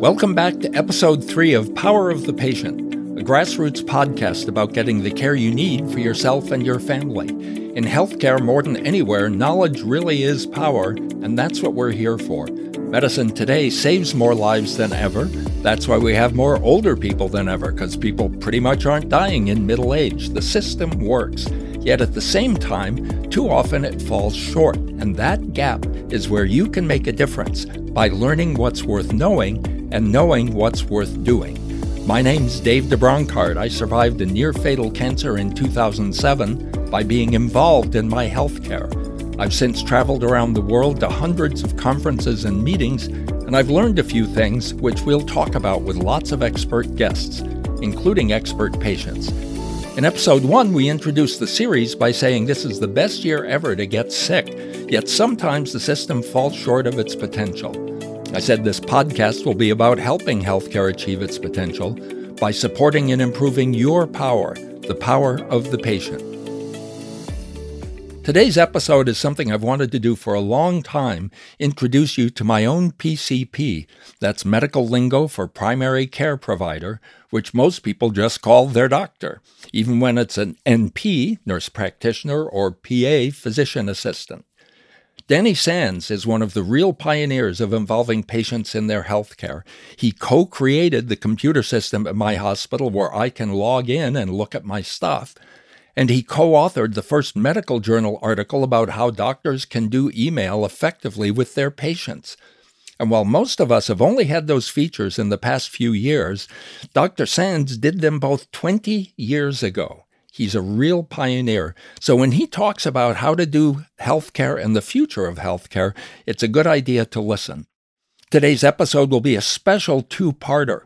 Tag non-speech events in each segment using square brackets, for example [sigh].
Welcome back to episode three of Power of the Patient, a grassroots podcast about getting the care you need for yourself and your family. In healthcare, more than anywhere, knowledge really is power, and that's what we're here for. Medicine today saves more lives than ever. That's why we have more older people than ever, because people pretty much aren't dying in middle age. The system works. Yet at the same time, too often it falls short, and that gap is where you can make a difference by learning what's worth knowing and knowing what's worth doing. My name's Dave deBronkart. I survived a near fatal cancer in 2007 by being involved in my health care. I've since traveled around the world to hundreds of conferences and meetings, and I've learned a few things which we'll talk about with lots of expert guests, including expert patients. In episode one, we introduced the series by saying this is the best year ever to get sick, yet sometimes the system falls short of its potential. I said this podcast will be about helping healthcare achieve its potential by supporting and improving your power, the power of the patient. Today's episode is something I've wanted to do for a long time introduce you to my own PCP. That's medical lingo for primary care provider, which most people just call their doctor, even when it's an NP, nurse practitioner, or PA, physician assistant. Danny Sands is one of the real pioneers of involving patients in their health care. He co created the computer system at my hospital where I can log in and look at my stuff. And he co authored the first medical journal article about how doctors can do email effectively with their patients. And while most of us have only had those features in the past few years, Dr. Sands did them both 20 years ago. He's a real pioneer. So when he talks about how to do healthcare and the future of healthcare, it's a good idea to listen. Today's episode will be a special two parter,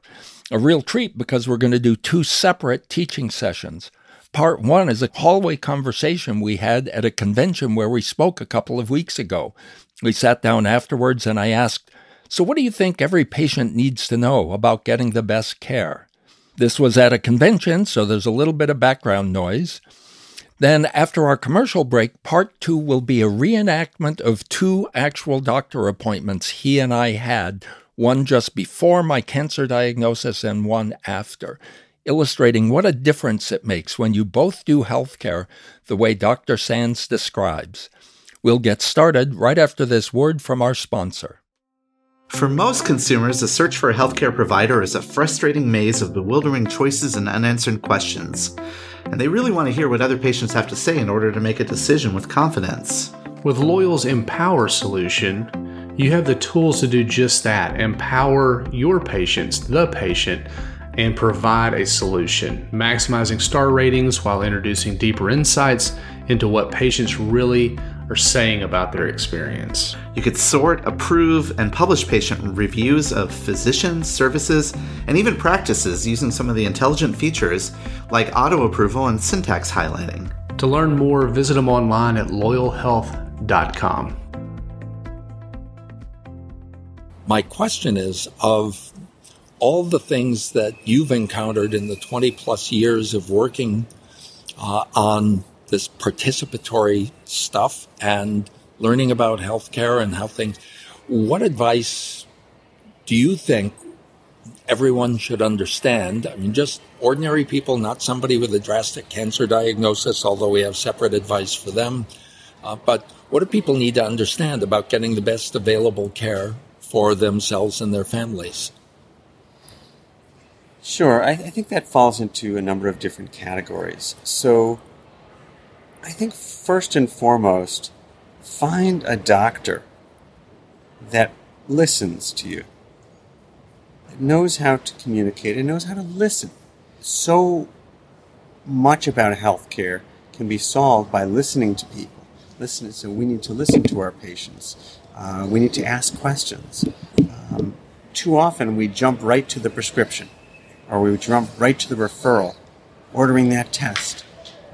a real treat because we're going to do two separate teaching sessions. Part one is a hallway conversation we had at a convention where we spoke a couple of weeks ago. We sat down afterwards and I asked, So, what do you think every patient needs to know about getting the best care? This was at a convention, so there's a little bit of background noise. Then, after our commercial break, part two will be a reenactment of two actual doctor appointments he and I had, one just before my cancer diagnosis and one after, illustrating what a difference it makes when you both do healthcare the way Dr. Sands describes. We'll get started right after this word from our sponsor. For most consumers, the search for a healthcare provider is a frustrating maze of bewildering choices and unanswered questions. And they really want to hear what other patients have to say in order to make a decision with confidence. With Loyal's Empower solution, you have the tools to do just that empower your patients, the patient, and provide a solution, maximizing star ratings while introducing deeper insights into what patients really are saying about their experience. You could sort, approve, and publish patient reviews of physicians, services, and even practices using some of the intelligent features like auto approval and syntax highlighting. To learn more, visit them online at loyalhealth.com. My question is of all the things that you've encountered in the 20 plus years of working uh, on this participatory stuff and learning about healthcare and how things. What advice do you think everyone should understand? I mean, just ordinary people, not somebody with a drastic cancer diagnosis, although we have separate advice for them. Uh, but what do people need to understand about getting the best available care for themselves and their families? Sure, I, I think that falls into a number of different categories. So, I think first and foremost, find a doctor that listens to you, that knows how to communicate, and knows how to listen. So much about healthcare can be solved by listening to people. Listen, so we need to listen to our patients. Uh, we need to ask questions. Um, too often we jump right to the prescription, or we would jump right to the referral, ordering that test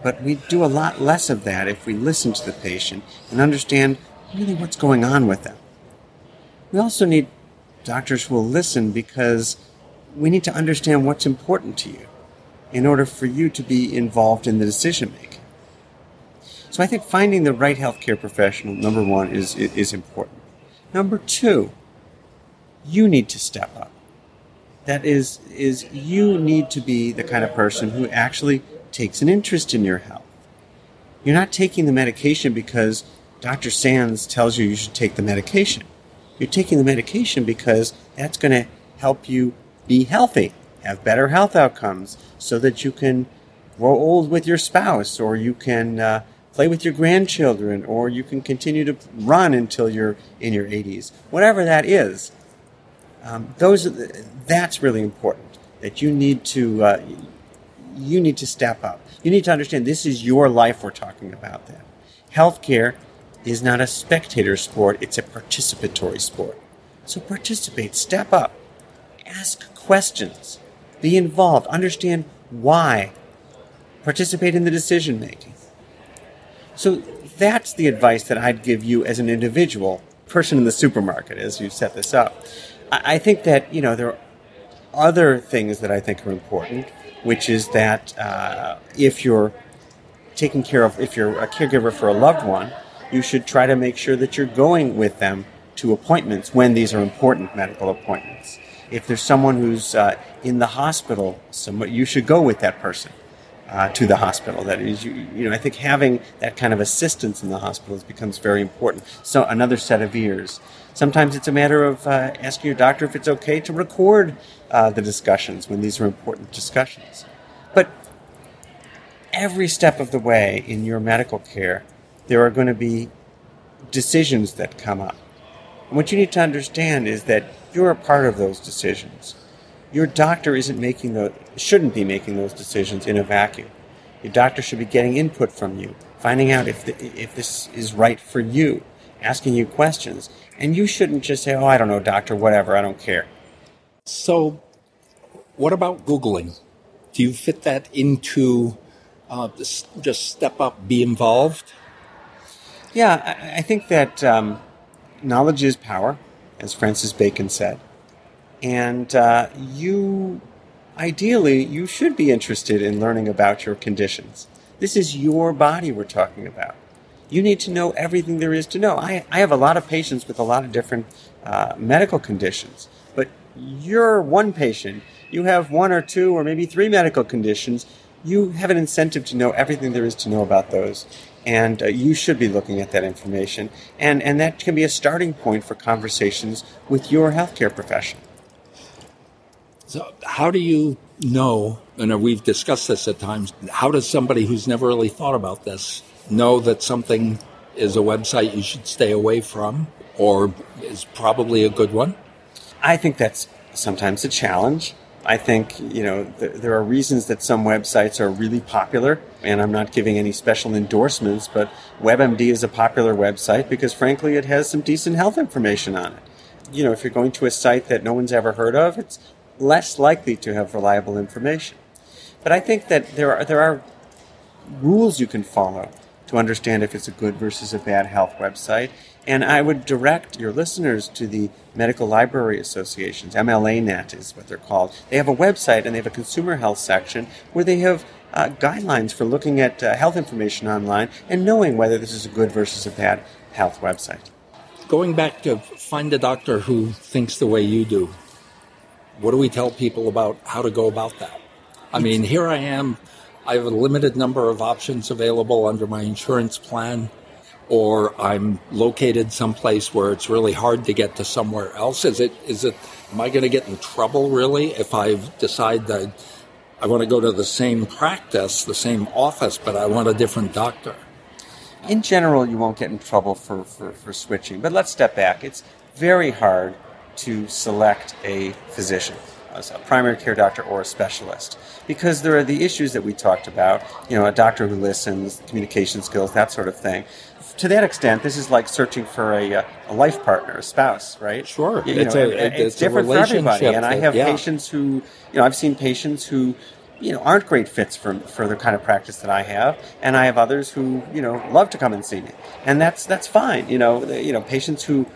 but we do a lot less of that if we listen to the patient and understand really what's going on with them. We also need doctors who will listen because we need to understand what's important to you in order for you to be involved in the decision making. So I think finding the right healthcare professional, number one, is, is important. Number two, you need to step up. That is, is you need to be the kind of person who actually takes an interest in your health. You're not taking the medication because Dr. Sands tells you you should take the medication. You're taking the medication because that's going to help you be healthy, have better health outcomes, so that you can grow old with your spouse, or you can uh, play with your grandchildren, or you can continue to run until you're in your 80s. Whatever that is, um, those the, that's really important. That you need to uh, you need to step up. You need to understand this is your life we're talking about. Then, healthcare is not a spectator sport; it's a participatory sport. So participate, step up, ask questions, be involved, understand why, participate in the decision making. So that's the advice that I'd give you as an individual person in the supermarket as you set this up. I think that you know there are other things that I think are important, which is that uh, if you're taking care of, if you're a caregiver for a loved one, you should try to make sure that you're going with them to appointments when these are important medical appointments. If there's someone who's uh, in the hospital, somebody, you should go with that person uh, to the hospital. That is, you, you know, I think having that kind of assistance in the hospitals becomes very important. So another set of ears. Sometimes it's a matter of uh, asking your doctor if it's okay to record uh, the discussions when these are important discussions. But every step of the way in your medical care, there are going to be decisions that come up. And what you need to understand is that you're a part of those decisions. Your doctor isn't making the shouldn't be making those decisions in a vacuum. Your doctor should be getting input from you, finding out if the, if this is right for you, asking you questions, and you shouldn't just say, "Oh, I don't know, doctor, whatever, I don't care." So, what about googling? Do you fit that into uh, just step up, be involved? Yeah, I, I think that um, knowledge is power, as Francis Bacon said. And uh, you, ideally, you should be interested in learning about your conditions. This is your body we're talking about. You need to know everything there is to know. I, I have a lot of patients with a lot of different uh, medical conditions, but you're one patient. You have one or two or maybe three medical conditions. You have an incentive to know everything there is to know about those and uh, you should be looking at that information and, and that can be a starting point for conversations with your healthcare professional so, how do you know? And we've discussed this at times. How does somebody who's never really thought about this know that something is a website you should stay away from, or is probably a good one? I think that's sometimes a challenge. I think, you know, th- there are reasons that some websites are really popular, and I'm not giving any special endorsements, but WebMD is a popular website because, frankly, it has some decent health information on it. You know, if you're going to a site that no one's ever heard of, it's less likely to have reliable information. But I think that there are, there are rules you can follow to understand if it's a good versus a bad health website. And I would direct your listeners to the Medical Library Associations. MLAnet is what they're called. They have a website and they have a consumer health section where they have uh, guidelines for looking at uh, health information online and knowing whether this is a good versus a bad health website. Going back to find a doctor who thinks the way you do, what do we tell people about how to go about that? I mean, here I am. I have a limited number of options available under my insurance plan, or I'm located someplace where it's really hard to get to somewhere else. Is it? Is it? Am I going to get in trouble really if I decide that I want to go to the same practice, the same office, but I want a different doctor? In general, you won't get in trouble for, for, for switching. But let's step back. It's very hard to select a physician, a primary care doctor or a specialist, because there are the issues that we talked about. You know, a doctor who listens, communication skills, that sort of thing. To that extent, this is like searching for a, uh, a life partner, a spouse, right? Sure, you it's, know, a, it's, it's different for everybody. And I have yeah. patients who, you know, I've seen patients who you know aren't great fits for for the kind of practice that I have, and I have others who you know love to come and see me, and that's that's fine. You know, you know patients who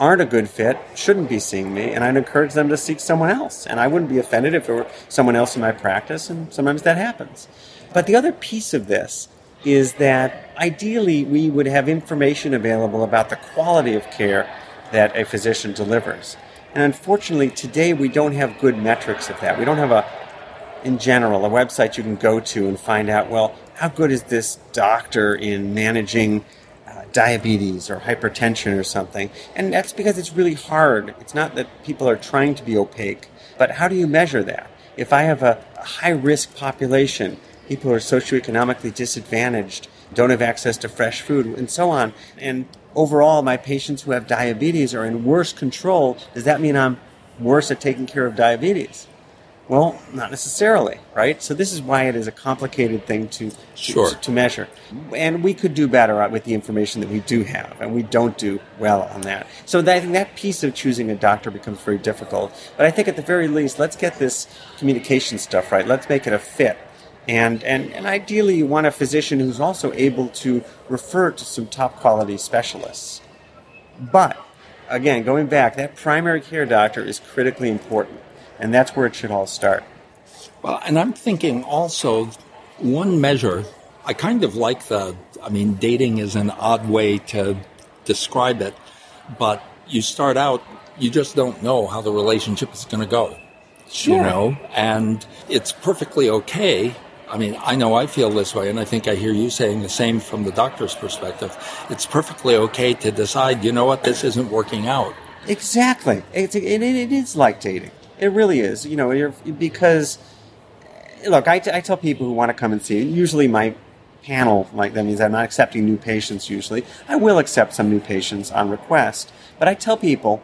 aren't a good fit shouldn't be seeing me, and I'd encourage them to seek someone else. And I wouldn't be offended if it were someone else in my practice, and sometimes that happens. But the other piece of this is that ideally we would have information available about the quality of care that a physician delivers. And unfortunately, today we don't have good metrics of that. We don't have a, in general, a website you can go to and find out, well, how good is this doctor in managing diabetes or hypertension or something? And that's because it's really hard. It's not that people are trying to be opaque, but how do you measure that? If I have a, high risk population, people who are socioeconomically disadvantaged, don't have access to fresh food, and so on, and overall my patients who have diabetes are in worse control, does that mean I'm worse at taking care of diabetes? Well, not necessarily, right? So this is why it is a complicated thing to sure. to, to, measure, and we could do better with the information that we do have, and we don't do well on that. So that, I think that piece of choosing a doctor becomes very difficult. But I think at the very least, let's get this communication stuff right. Let's make it a fit, and and and ideally, you want a physician who's also able to refer to some top quality specialists. But again, going back, that primary care doctor is critically important and that's where it should all start. Well, and I'm thinking also one measure, I kind of like the, I mean, dating is an odd way to describe it, but you start out, you just don't know how the relationship is going to go. Sure. You know, and it's perfectly okay. I mean, I know I feel this way, and I think I hear you saying the same from the doctor's perspective. It's perfectly okay to decide, you know what, this isn't working out. Exactly. It's, it, it is like dating. It really is. You know, because look, I, t- I tell people who want to come and see. Usually, my panel like that means I'm not accepting new patients. Usually, I will accept some new patients on request, but I tell people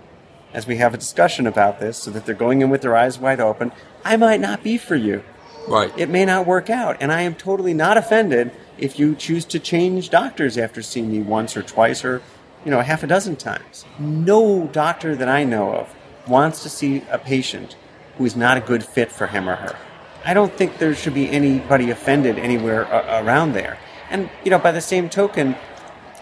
as we have a discussion about this, so that they're going in with their eyes wide open. I might not be for you. Right. It may not work out, and I am totally not offended if you choose to change doctors after seeing me once or twice or you know half a dozen times. No doctor that I know of wants to see a patient who is not a good fit for him or her. I don't think there should be anybody offended anywhere uh, around there. And you know, by the same token,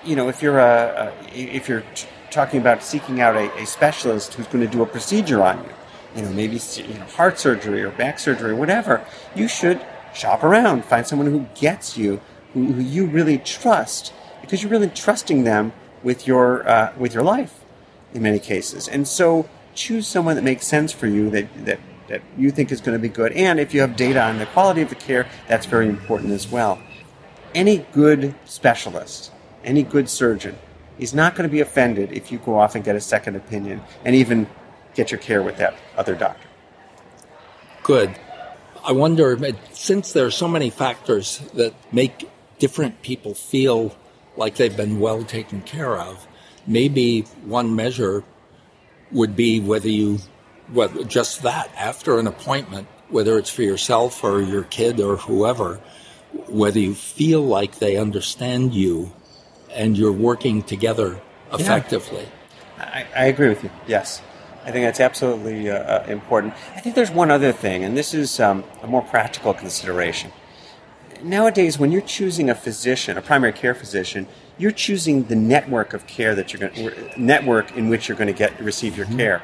you know, if you're a, a if you're t- talking about seeking out a, a, specialist who's going to do a procedure on you, you know, maybe you know, heart surgery or back surgery or whatever, you should shop around, find someone who gets you, who, who you really trust, because you're really trusting them with your uh, with your life in many cases. And so choose someone that makes sense for you that, that, that you think is going to be good. And if you have data on the quality of the care, that's very important as well. Any good specialist, any good surgeon, is not going to be offended if you go off and get a second opinion and even get your care with that other doctor. Good. I wonder, since there are so many factors that make different people feel like they've been well taken care of, maybe one measure would be whether you, what, just that after an appointment, whether it's for yourself or your kid or whoever, whether you feel like they understand you and you're working together effectively. Yeah. I, I, agree with you. Yes. I think that's absolutely uh, uh, important. I think there's one other thing, and this is um, a more practical consideration. Nowadays, when you're choosing a physician, a primary care physician, you're choosing the network of care that you're going network in which you're going to get receive your mm-hmm. care.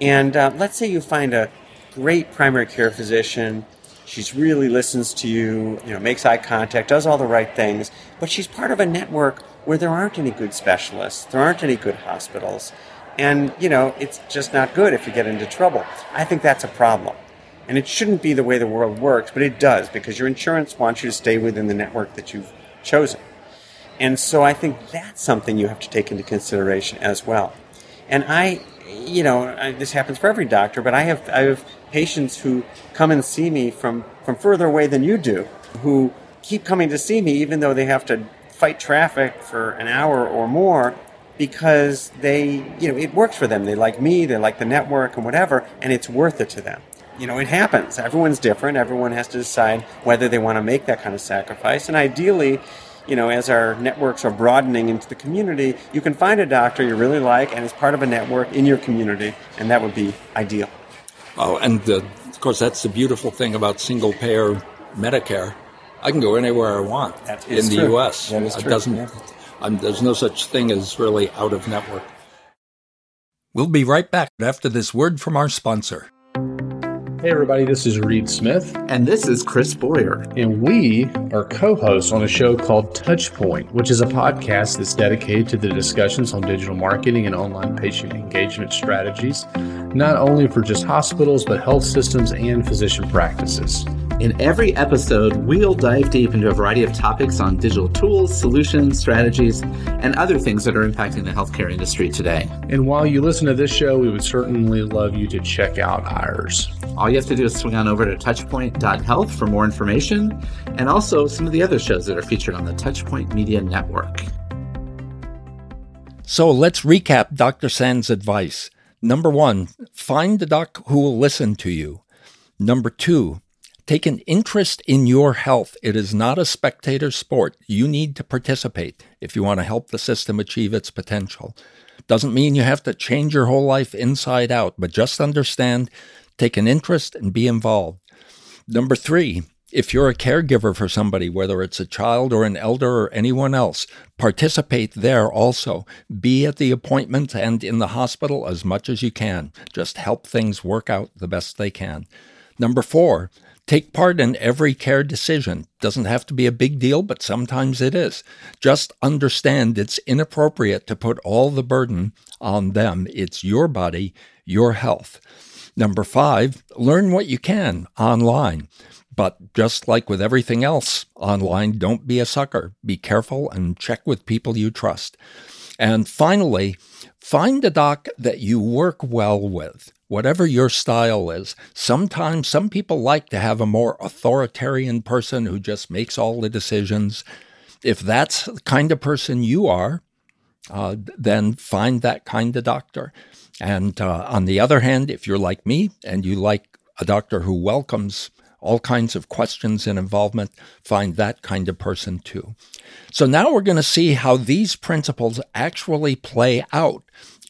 And uh, let's say you find a great primary care physician. She's really listens to you, you know, makes eye contact, does all the right things, but she's part of a network where there aren't any good specialists, there aren't any good hospitals, and you know, it's just not good if you get into trouble. I think that's a problem. And it shouldn't be the way the world works, but it does because your insurance wants you to stay within the network that you've chosen. And so I think that's something you have to take into consideration as well. And I, you know, I, this happens for every doctor, but I have I have patients who come and see me from from further away than you do, who keep coming to see me even though they have to fight traffic for an hour or more because they, you know, it works for them. They like me, they like the network and whatever, and it's worth it to them. You know, it happens. Everyone's different. Everyone has to decide whether they want to make that kind of sacrifice. And ideally, you know, as our networks are broadening into the community, you can find a doctor you really like and is part of a network in your community, and that would be ideal. Oh, and uh, of course, that's the beautiful thing about single payer Medicare. I can go anywhere I want in the true. U.S. That is true. It doesn't. Yeah. there's no such thing as really out of network. We'll be right back after this word from our sponsor. Hey, everybody, this is Reed Smith. And this is Chris Boyer. And we are co hosts on a show called Touchpoint, which is a podcast that's dedicated to the discussions on digital marketing and online patient engagement strategies, not only for just hospitals, but health systems and physician practices. In every episode, we'll dive deep into a variety of topics on digital tools, solutions, strategies, and other things that are impacting the healthcare industry today. And while you listen to this show, we would certainly love you to check out ours. All you have to do is swing on over to touchpoint.health for more information and also some of the other shows that are featured on the Touchpoint Media Network. So let's recap Dr. Sand's advice. Number one, find a doc who will listen to you. Number two, Take an interest in your health. It is not a spectator sport. You need to participate if you want to help the system achieve its potential. Doesn't mean you have to change your whole life inside out, but just understand, take an interest, and be involved. Number three, if you're a caregiver for somebody, whether it's a child or an elder or anyone else, participate there also. Be at the appointment and in the hospital as much as you can. Just help things work out the best they can. Number four, Take part in every care decision. Doesn't have to be a big deal, but sometimes it is. Just understand it's inappropriate to put all the burden on them. It's your body, your health. Number five, learn what you can online. But just like with everything else online, don't be a sucker. Be careful and check with people you trust. And finally, find a doc that you work well with whatever your style is. Sometimes some people like to have a more authoritarian person who just makes all the decisions. If that's the kind of person you are, uh, then find that kind of doctor. And uh, on the other hand, if you're like me and you like a doctor who welcomes all kinds of questions and involvement, find that kind of person too. So now we're going to see how these principles actually play out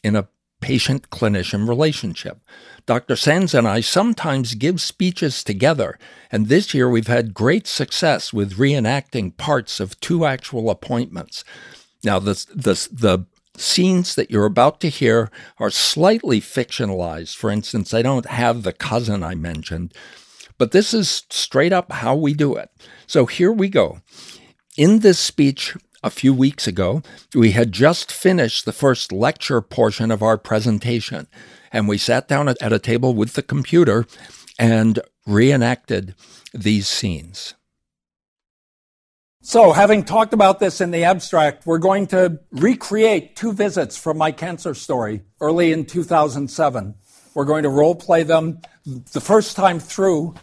in a patient clinician relationship. Dr. Sands and I sometimes give speeches together, and this year we've had great success with reenacting parts of two actual appointments. Now, the, the, the scenes that you're about to hear are slightly fictionalized. For instance, I don't have the cousin I mentioned, but this is straight up how we do it. So here we go. In this speech, a few weeks ago, we had just finished the first lecture portion of our presentation, and we sat down at a table with the computer and reenacted these scenes. So, having talked about this in the abstract, we're going to recreate two visits from my cancer story early in 2007. We're going to role play them the first time through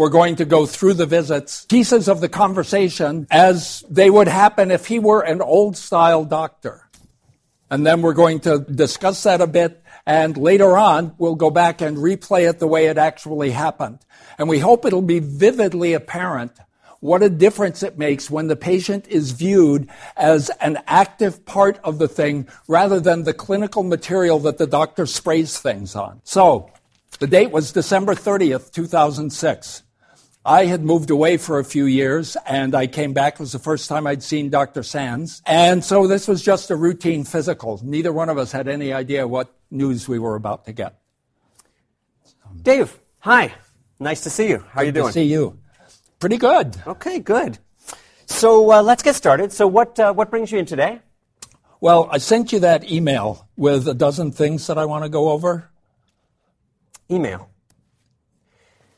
we're going to go through the visits, pieces of the conversation as they would happen if he were an old style doctor. And then we're going to discuss that a bit. And later on, we'll go back and replay it the way it actually happened. And we hope it'll be vividly apparent what a difference it makes when the patient is viewed as an active part of the thing rather than the clinical material that the doctor sprays things on. So, the date was December 30th, 2006. I had moved away for a few years and I came back. It was the first time I'd seen Dr. Sands. And so this was just a routine physical. Neither one of us had any idea what news we were about to get. Dave, hi. Nice to see you. How are you doing? To see you. Pretty good. Okay, good. So uh, let's get started. So what uh, what brings you in today? Well, I sent you that email with a dozen things that I want to go over. Email.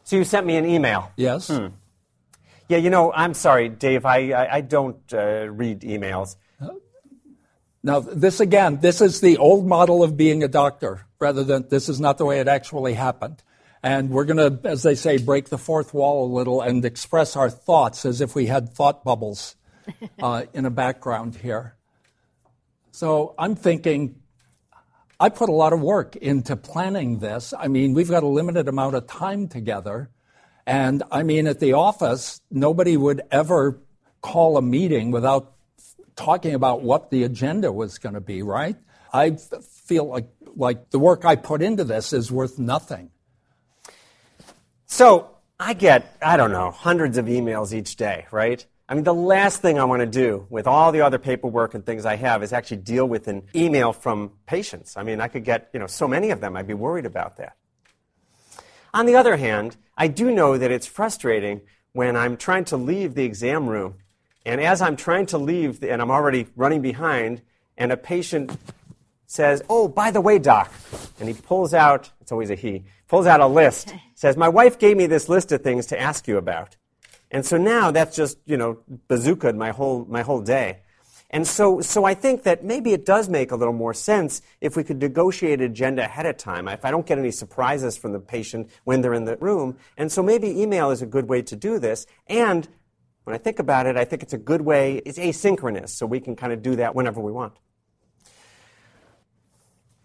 So you sent me an email. Yes. Hmm. Yeah, you know, I'm sorry, Dave. I I, I don't uh, read emails. Now, this again, this is the old model of being a doctor, rather than this is not the way it actually happened. And we're going to, as they say, break the fourth wall a little and express our thoughts as if we had thought bubbles [laughs] uh, in a background here. So I'm thinking I put a lot of work into planning this. I mean, we've got a limited amount of time together. And I mean, at the office, nobody would ever call a meeting without talking about what the agenda was going to be, right? I feel like, like the work I put into this is worth nothing. So I get, I don't know, hundreds of emails each day, right? I mean, the last thing I want to do with all the other paperwork and things I have is actually deal with an email from patients. I mean, I could get, you know, so many of them, I'd be worried about that. On the other hand, I do know that it's frustrating when I'm trying to leave the exam room. And as I'm trying to leave, and I'm already running behind, and a patient says, Oh, by the way, doc, and he pulls out, it's always a he, pulls out a list, says, My wife gave me this list of things to ask you about. And so now that's just, you know, bazookaed my whole, my whole day. And so, so I think that maybe it does make a little more sense if we could negotiate agenda ahead of time. If I don't get any surprises from the patient when they're in the room. And so maybe email is a good way to do this. And when I think about it, I think it's a good way, it's asynchronous, so we can kind of do that whenever we want.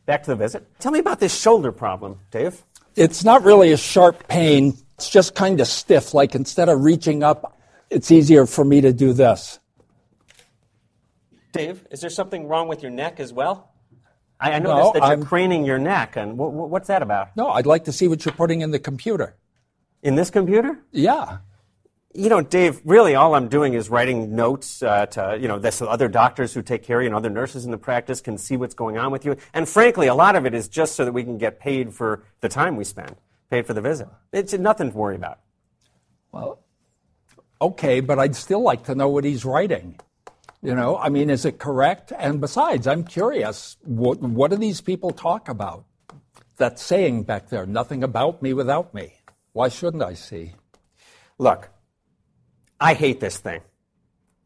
Back to the visit. Tell me about this shoulder problem, Dave. It's not really a sharp pain. It's just kind of stiff. Like instead of reaching up, it's easier for me to do this. Dave, is there something wrong with your neck as well? I, I noticed no, that you're I'm, craning your neck, and what's that about? No, I'd like to see what you're putting in the computer. In this computer? Yeah. You know, Dave, really all I'm doing is writing notes uh, to, you know, this other doctors who take care of you and other nurses in the practice can see what's going on with you. And frankly, a lot of it is just so that we can get paid for the time we spend, paid for the visit. It's nothing to worry about. Well, okay, but I'd still like to know what he's writing. You know, I mean, is it correct? And besides, I'm curious, what, what do these people talk about? That saying back there, nothing about me without me. Why shouldn't I see? Look, I hate this thing.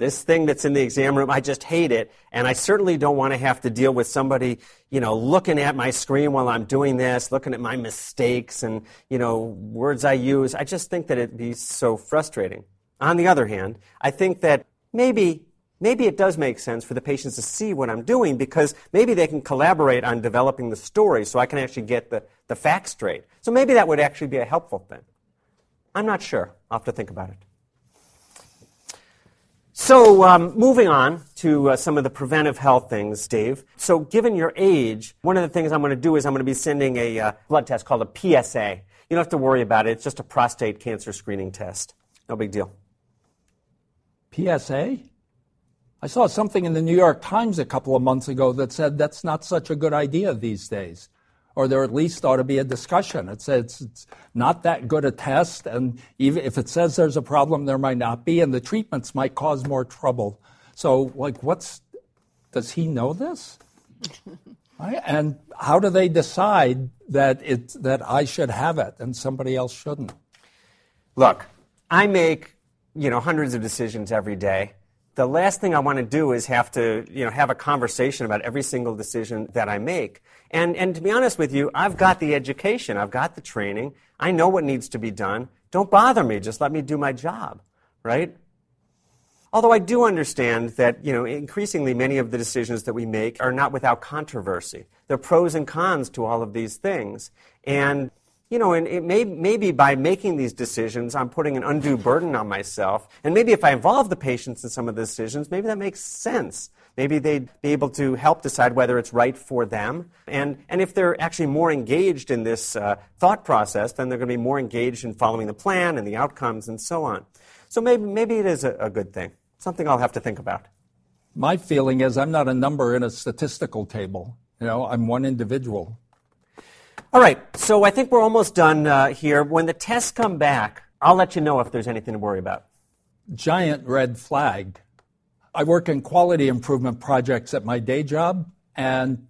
This thing that's in the exam room, I just hate it. And I certainly don't want to have to deal with somebody, you know, looking at my screen while I'm doing this, looking at my mistakes and, you know, words I use. I just think that it'd be so frustrating. On the other hand, I think that maybe maybe it does make sense for the patients to see what I'm doing because maybe they can collaborate on developing the story so I can actually get the, the facts straight. So maybe that would actually be a helpful thing. I'm not sure. I'll have to think about it. So, um, moving on to uh, some of the preventive health things, Dave. So, given your age, one of the things I'm going to do is I'm going to be sending a uh, blood test called a PSA. You don't have to worry about it. It's just a prostate cancer screening test. No big deal. PSA? I saw something in the New York Times a couple of months ago that said that's not such a good idea these days. Or there at least ought to be a discussion. It says it's not that good a test, and even if it says there's a problem, there might not be, and the treatments might cause more trouble. So, like, what's does he know this? [laughs] right? And how do they decide that it that I should have it and somebody else shouldn't? Look, I make you know hundreds of decisions every day the last thing I want to do is have to, you know, have a conversation about every single decision that I make. And, and to be honest with you, I've got the education, I've got the training, I know what needs to be done. Don't bother me, just let me do my job, right? Although I do understand that, you know, increasingly many of the decisions that we make are not without controversy. There are pros and cons to all of these things. And you know, and it may, maybe by making these decisions, I'm putting an undue burden on myself. And maybe if I involve the patients in some of the decisions, maybe that makes sense. Maybe they'd be able to help decide whether it's right for them. And, and if they're actually more engaged in this uh, thought process, then they're going to be more engaged in following the plan and the outcomes and so on. So maybe, maybe it is a, a good thing. Something I'll have to think about. My feeling is I'm not a number in a statistical table. You know, I'm one individual. All right, so I think we're almost done uh, here. When the tests come back, I'll let you know if there's anything to worry about. Giant red flag. I work in quality improvement projects at my day job, and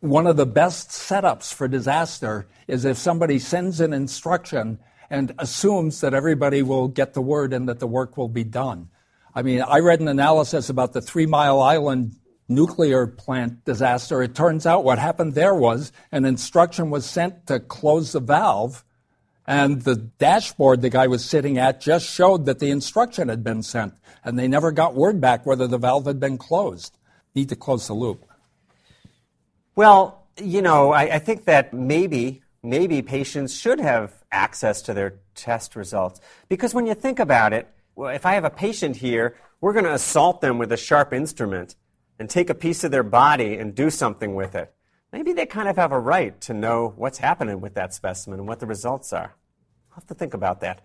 one of the best setups for disaster is if somebody sends an instruction and assumes that everybody will get the word and that the work will be done. I mean, I read an analysis about the Three Mile Island nuclear plant disaster, it turns out what happened there was an instruction was sent to close the valve, and the dashboard the guy was sitting at just showed that the instruction had been sent, and they never got word back whether the valve had been closed. Need to close the loop. Well, you know, I, I think that maybe maybe patients should have access to their test results because when you think about it, well, if I have a patient here, we're going to assault them with a sharp instrument and take a piece of their body and do something with it, maybe they kind of have a right to know what's happening with that specimen and what the results are. I'll have to think about that.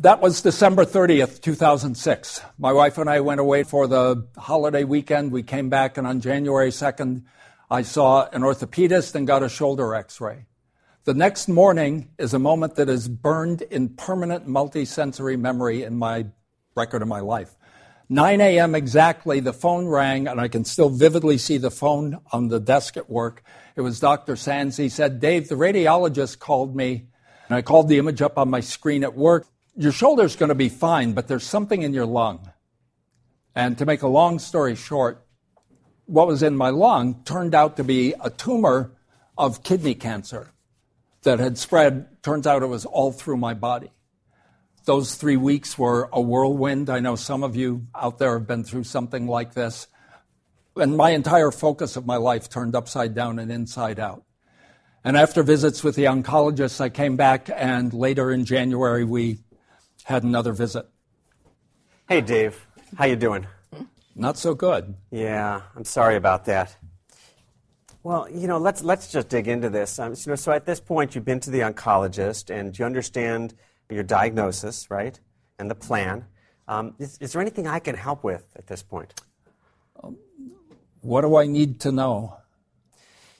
That was December 30th, 2006. My wife and I went away for the holiday weekend. We came back, and on January 2nd, I saw an orthopedist and got a shoulder x ray. The next morning is a moment that is burned in permanent multisensory memory in my record of my life. 9 a.m. exactly, the phone rang, and I can still vividly see the phone on the desk at work. It was Dr. Sands. He said, Dave, the radiologist called me, and I called the image up on my screen at work. Your shoulder's going to be fine, but there's something in your lung. And to make a long story short, what was in my lung turned out to be a tumor of kidney cancer that had spread. Turns out it was all through my body. Those three weeks were a whirlwind. I know some of you out there have been through something like this. And my entire focus of my life turned upside down and inside out. And after visits with the oncologist, I came back, and later in January, we had another visit. Hey, Dave. How you doing? Not so good. Yeah, I'm sorry about that. Well, you know, let's let's just dig into this. Um, you know, so at this point, you've been to the oncologist and you understand your diagnosis, right, and the plan. Um, is, is, there anything I can help with at this point? Um, what do I need to know?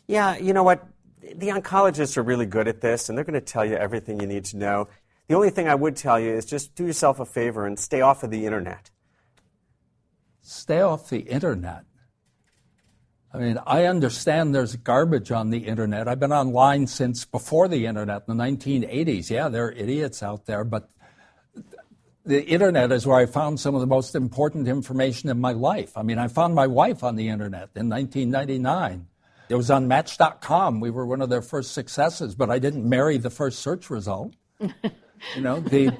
Yeah, you know what? The oncologists are really good at this, and they're going to tell you everything you need to know. The only thing I would tell you is just do yourself a favor and stay off of the internet. Stay off the internet. I mean, I understand there's garbage on the internet. I've been online since before the internet, in the 1980s. Yeah, there are idiots out there, but the internet is where I found some of the most important information in my life. I mean, I found my wife on the internet in 1999. It was on Match.com. We were one of their first successes, but I didn't marry the first search result. [laughs] you know, the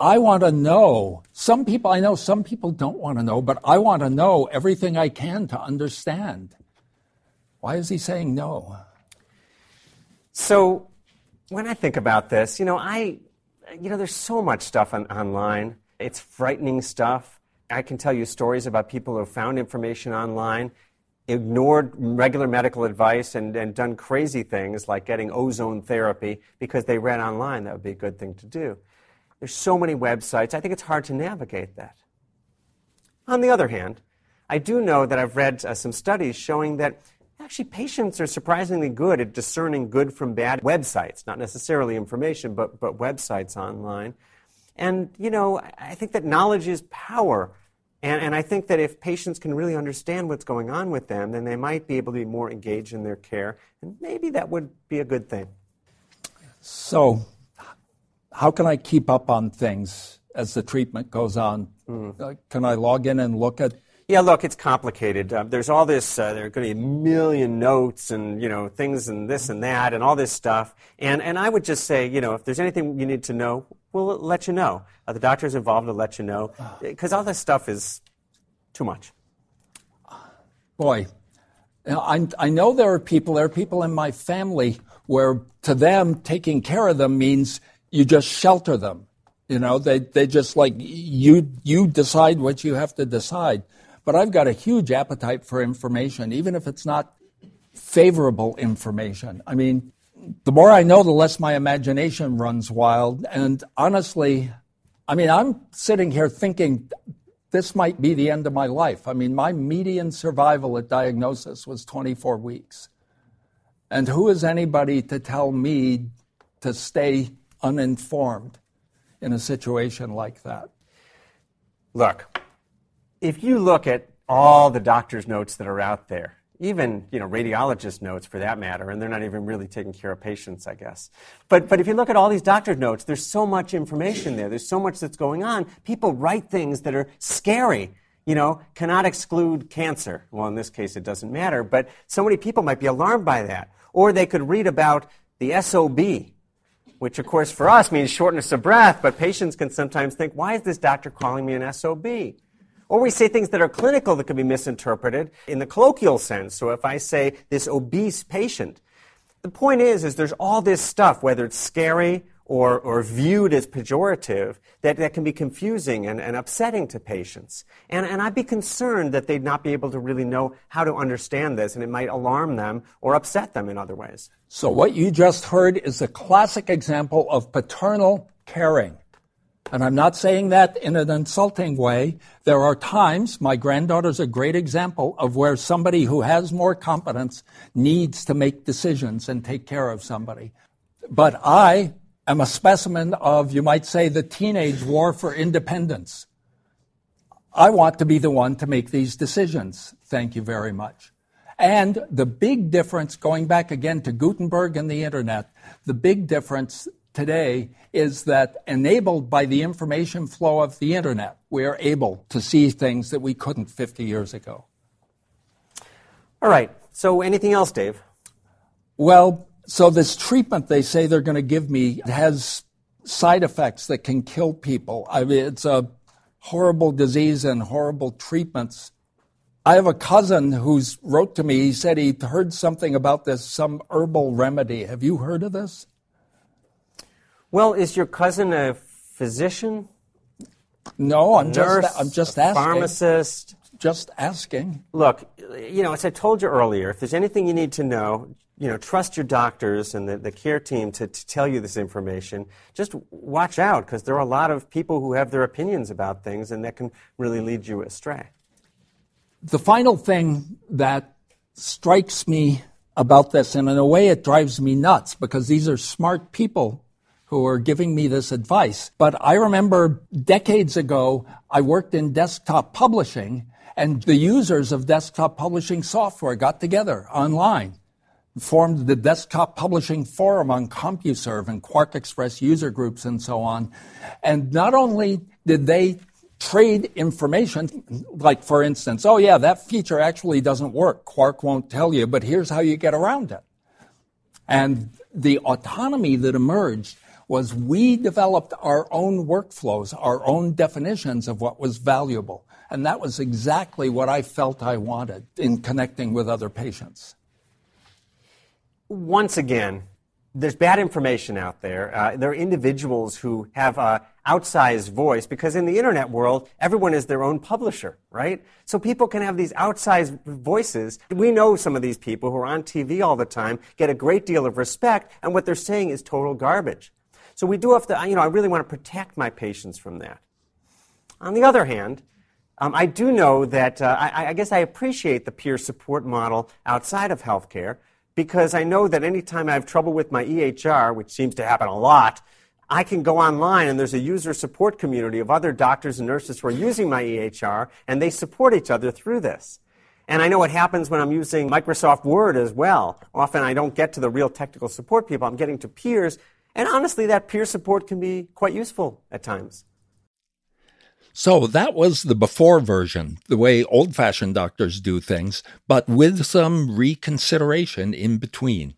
I want to know. Some people, I know some people don't want to know, but I want to know everything I can to understand. Why is he saying no? So, when I think about this, you know, I, you know, there's so much stuff on, online. It's frightening stuff. I can tell you stories about people who have found information online, ignored regular medical advice, and, and done crazy things like getting ozone therapy because they read online that would be a good thing to do. There's so many websites, I think it's hard to navigate that. On the other hand, I do know that I've read uh, some studies showing that actually patients are surprisingly good at discerning good from bad websites, not necessarily information, but, but websites online. And, you know, I think that knowledge is power. And, and I think that if patients can really understand what's going on with them, then they might be able to be more engaged in their care. And maybe that would be a good thing. So, how can I keep up on things as the treatment goes on? Mm. Uh, can I log in and look at? Yeah, look, it's complicated. Uh, there's all this. Uh, there are going to be a million notes and you know things and this and that and all this stuff. And and I would just say, you know, if there's anything you need to know, we'll let you know. Uh, the doctor's involved to let you know because all this stuff is too much. Boy, I, I know there are people. There are people in my family where to them taking care of them means you just shelter them. You know, they, they just like you, you decide what you have to decide. But I've got a huge appetite for information, even if it's not favorable information. I mean, the more I know, the less my imagination runs wild. And honestly, I mean, I'm sitting here thinking this might be the end of my life. I mean, my median survival at diagnosis was 24 weeks. And who is anybody to tell me to stay uninformed in a situation like that? Look, if you look at all the doctor's notes that are out there, even you know radiologist notes for that matter, and they're not even really taking care of patients, I guess. But but if you look at all these doctor's notes, there's so much information there. There's so much that's going on. People write things that are scary. You know, cannot exclude cancer. Well, in this case, it doesn't matter. But so many people might be alarmed by that, or they could read about the SOB, which of course for us means shortness of breath, but patients can sometimes think, why is this doctor calling me an SOB? Or we say things that are clinical that could be misinterpreted in the colloquial sense. So if I say this obese patient, the point is, is there's all this stuff, whether it's scary or, or viewed as pejorative that, that can be confusing and, and upsetting to patients. And, and I'd be concerned that they'd not be able to really know how to understand this and it might alarm them or upset them in other ways. So what you just heard is a classic example of paternal caring. And I'm not saying that in an insulting way. There are times, my granddaughter's a great example of where somebody who has more competence needs to make decisions and take care of somebody. But I am a specimen of, you might say, the teenage war for independence. I want to be the one to make these decisions. Thank you very much. And the big difference, going back again to Gutenberg and the internet, the big difference today is that enabled by the information flow of the internet, we are able to see things that we couldn't 50 years ago. All right. So, anything else, Dave? Well, so this treatment they say they're going to give me has side effects that can kill people. I mean, it's a horrible disease and horrible treatments. I have a cousin who's wrote to me. He said he heard something about this, some herbal remedy. Have you heard of this? Well, is your cousin a physician? No, I'm nurse, just I'm just asking. Pharmacist. Just asking. Look, you know, as I told you earlier, if there's anything you need to know, you know, trust your doctors and the, the care team to, to tell you this information. Just watch out because there are a lot of people who have their opinions about things and that can really lead you astray. The final thing that strikes me about this, and in a way it drives me nuts because these are smart people who are giving me this advice. But I remember decades ago, I worked in desktop publishing and the users of desktop publishing software got together online, formed the desktop publishing forum on CompuServe and QuarkXPress user groups and so on. And not only did they trade information, like for instance, oh yeah, that feature actually doesn't work. Quark won't tell you, but here's how you get around it. And the autonomy that emerged was we developed our own workflows, our own definitions of what was valuable. And that was exactly what I felt I wanted in connecting with other patients. Once again, there's bad information out there. Uh, there are individuals who have an outsized voice because in the internet world, everyone is their own publisher, right? So people can have these outsized voices. We know some of these people who are on TV all the time get a great deal of respect, and what they're saying is total garbage. So we do have to, you know, I really want to protect my patients from that. On the other hand, um, I do know that uh, I, I, guess I appreciate the peer support model outside of healthcare because I know that anytime I have trouble with my EHR, which seems to happen a lot, I can go online and there's a user support community of other doctors and nurses who are using my EHR and they support each other through this. And I know what happens when I'm using Microsoft Word as well. Often I don't get to the real technical support people. I'm getting to peers and honestly, that peer support can be quite useful at times. So that was the before version, the way old fashioned doctors do things, but with some reconsideration in between.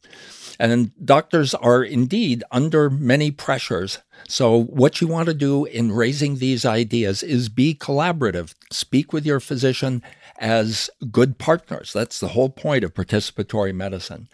And doctors are indeed under many pressures. So, what you want to do in raising these ideas is be collaborative. Speak with your physician as good partners. That's the whole point of participatory medicine.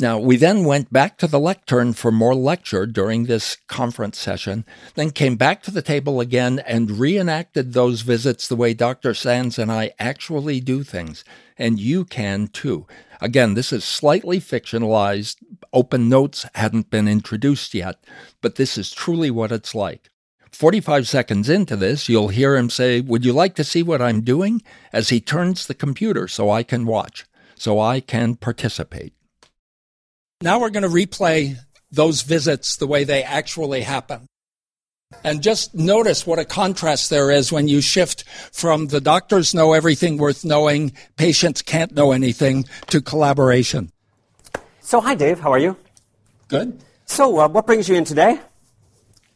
Now, we then went back to the lectern for more lecture during this conference session, then came back to the table again and reenacted those visits the way Dr. Sands and I actually do things. And you can too. Again, this is slightly fictionalized. Open notes hadn't been introduced yet, but this is truly what it's like. 45 seconds into this, you'll hear him say, Would you like to see what I'm doing? as he turns the computer so I can watch, so I can participate. Now we're going to replay those visits the way they actually happen. And just notice what a contrast there is when you shift from the doctors know everything worth knowing, patients can't know anything, to collaboration. So, hi, Dave. How are you? Good. So, uh, what brings you in today?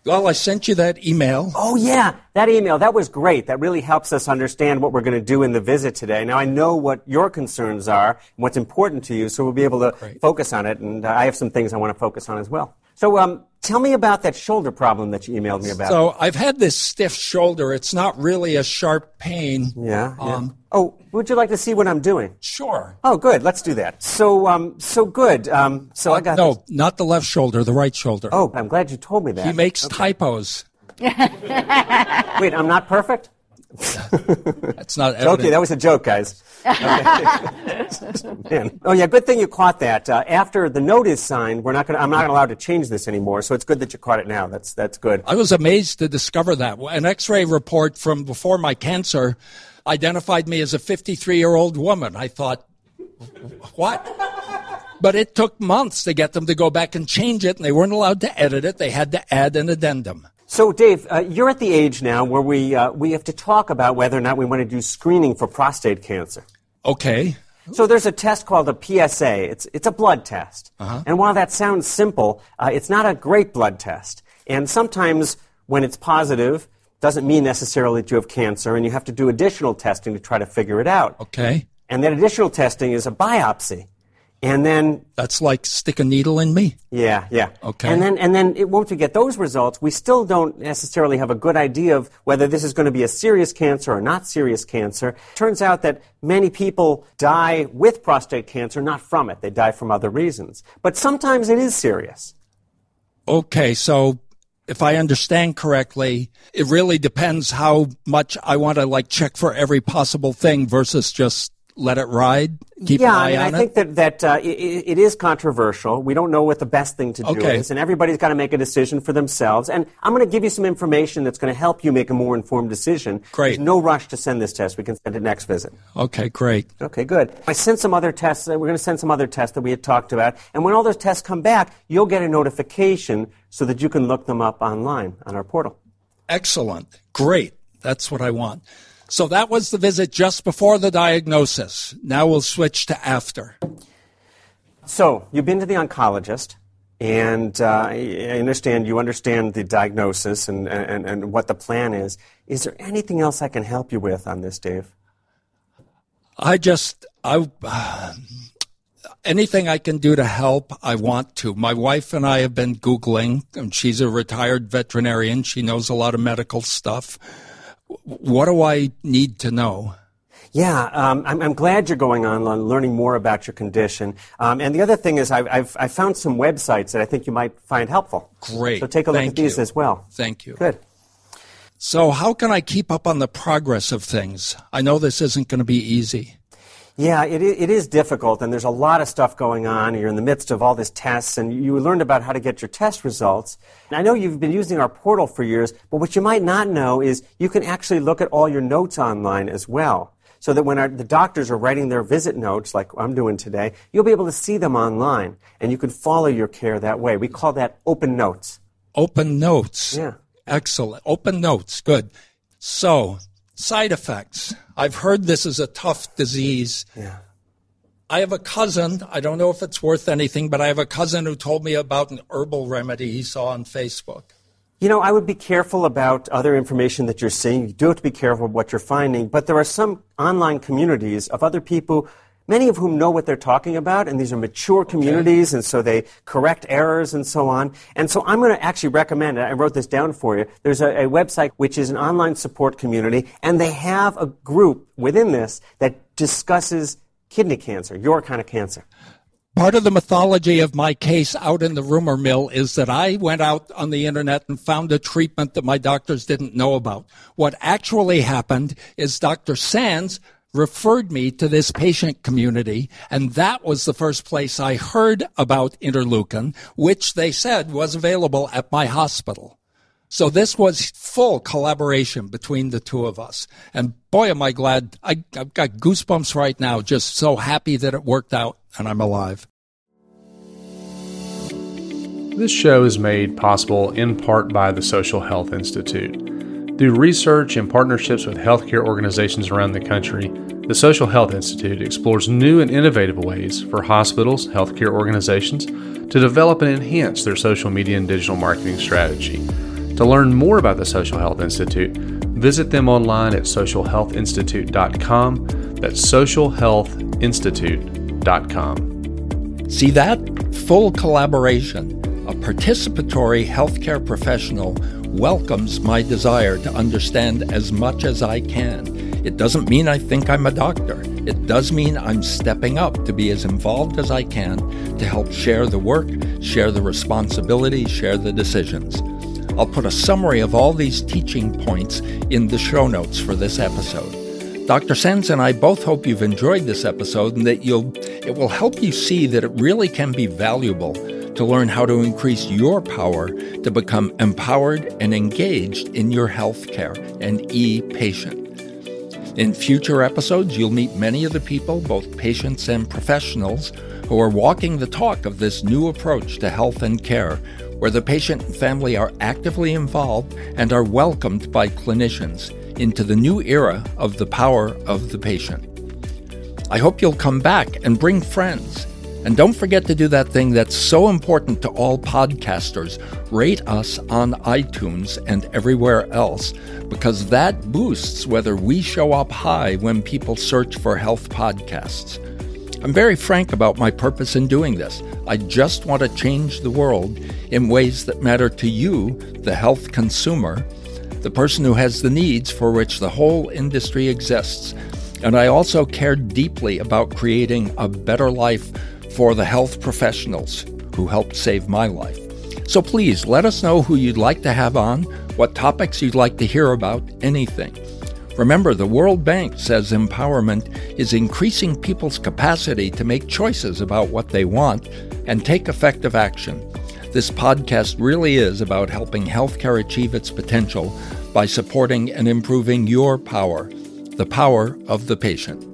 Well, I sent you that email. Oh, yeah, that email. That was great. That really helps us understand what we're going to do in the visit today. Now, I know what your concerns are and what's important to you, so we'll be able to great. focus on it. And I have some things I want to focus on as well. So, um, tell me about that shoulder problem that you emailed me about. So, I've had this stiff shoulder. It's not really a sharp pain. Yeah. Um, yeah. Oh, would you like to see what I'm doing? Sure. Oh, good. Let's do that. So, um, so good. Um, so uh, I got no, this. not the left shoulder, the right shoulder. Oh, I'm glad you told me that. He makes okay. typos. [laughs] Wait, I'm not perfect. That's not evident. Okay, that was a joke, guys. [laughs] [laughs] Man. Oh yeah, good thing you caught that. Uh, after the note is signed, we're not going. I'm not allowed to change this anymore. So it's good that you caught it now. That's that's good. I was amazed to discover that an X-ray report from before my cancer identified me as a 53 year old woman. I thought, what? But it took months to get them to go back and change it, and they weren't allowed to edit it. They had to add an addendum. So, Dave, uh, you're at the age now where we, uh, we have to talk about whether or not we want to do screening for prostate cancer. Okay. So there's a test called a PSA. It's, it's a blood test. Uh-huh. And while that sounds simple, uh, it's not a great blood test. And sometimes when it's positive, doesn't mean necessarily that you have cancer, and you have to do additional testing to try to figure it out. Okay. And that additional testing is a biopsy. And then that's like stick a needle in me. Yeah, yeah. Okay. And then and then it, once we get those results, we still don't necessarily have a good idea of whether this is going to be a serious cancer or not serious cancer. Turns out that many people die with prostate cancer, not from it. They die from other reasons. But sometimes it is serious. Okay, so if I understand correctly, it really depends how much I want to like check for every possible thing versus just let it ride? Keep yeah, an eye I mean, I think that that uh, it, it is controversial. We don't know what the best thing to do okay. is, and everybody's got to make a decision for themselves. And I'm going to give you some information that's going to help you make a more informed decision. Great. There's no rush to send this test. We can send it next visit. Okay, great. Okay, good. I sent some other tests. Uh, we're going to send some other tests that we had talked about, and when all those tests come back, you'll get a notification so that you can look them up online on our portal. Excellent. Great. That's what I want. So that was the visit just before the diagnosis. Now we'll switch to after. So you've been to the oncologist, and uh, I understand you understand the diagnosis and, and, and what the plan is. Is there anything else I can help you with on this, Dave? I just, I, uh, anything I can do to help, I want to. My wife and I have been Googling, and she's a retired veterinarian. She knows a lot of medical stuff what do I need to know? Yeah, um, I'm, I'm, glad you're going on learning more about your condition. Um, and the other thing is, I've, I've, I've, found some websites that I think you might find helpful. Great. So take a look Thank at these you. as well. Thank you. Good. So, how can I keep up on the progress of things? I know this isn't going to be easy. Yeah, it, it is difficult, and there's a lot of stuff going on. You're in the midst of all these tests, and you learned about how to get your test results. And I know you've been using our portal for years, but what you might not know is you can actually look at all your notes online as well. So that when our, the doctors are writing their visit notes, like I'm doing today, you'll be able to see them online, and you can follow your care that way. We call that open notes. Open notes. Yeah. Excellent. Open notes. Good. So, Side effects. I've heard this is a tough disease. Yeah. I have a cousin, I don't know if it's worth anything, but I have a cousin who told me about an herbal remedy he saw on Facebook. You know, I would be careful about other information that you're seeing. You do have to be careful of what you're finding, but there are some online communities of other people many of whom know what they're talking about, and these are mature communities, okay. and so they correct errors and so on. And so I'm going to actually recommend, I wrote this down for you, there's a, a website which is an online support community, and they have a group within this that discusses kidney cancer, your kind of cancer. Part of the mythology of my case out in the rumor mill is that I went out on the internet and found a treatment that my doctors didn't know about. What actually happened is Dr. Sands referred me to this patient community, and that was the first place I heard about interleukin, which they said was available at my hospital. So this was full collaboration between the two of us. And boy, am I glad. I, have got goosebumps right now, just so happy that it worked out and I'm alive. This show is made possible in part by the Social Health Institute. Through research and partnerships with healthcare organizations around the country, the Social Health Institute explores new and innovative ways for hospitals, healthcare organizations to develop and enhance their social media and digital marketing strategy. To learn more about the Social Health Institute, visit them online at socialhealthinstitute.com. That's socialhealthinstitute.com. See that? Full collaboration. A participatory healthcare professional welcomes my desire to understand as much as I can. It doesn't mean I think I'm a doctor. It does mean I'm stepping up to be as involved as I can to help share the work, share the responsibility, share the decisions. I'll put a summary of all these teaching points in the show notes for this episode. Dr. Sands and I both hope you've enjoyed this episode and that you'll it will help you see that it really can be valuable to learn how to increase your power to become empowered and engaged in your healthcare and e-patient. In future episodes, you'll meet many of the people, both patients and professionals, who are walking the talk of this new approach to health and care, where the patient and family are actively involved and are welcomed by clinicians into the new era of the power of the patient. I hope you'll come back and bring friends and don't forget to do that thing that's so important to all podcasters rate us on iTunes and everywhere else, because that boosts whether we show up high when people search for health podcasts. I'm very frank about my purpose in doing this. I just want to change the world in ways that matter to you, the health consumer, the person who has the needs for which the whole industry exists. And I also care deeply about creating a better life for the health professionals who helped save my life. So please let us know who you'd like to have on, what topics you'd like to hear about, anything. Remember, the World Bank says empowerment is increasing people's capacity to make choices about what they want and take effective action. This podcast really is about helping healthcare achieve its potential by supporting and improving your power, the power of the patient.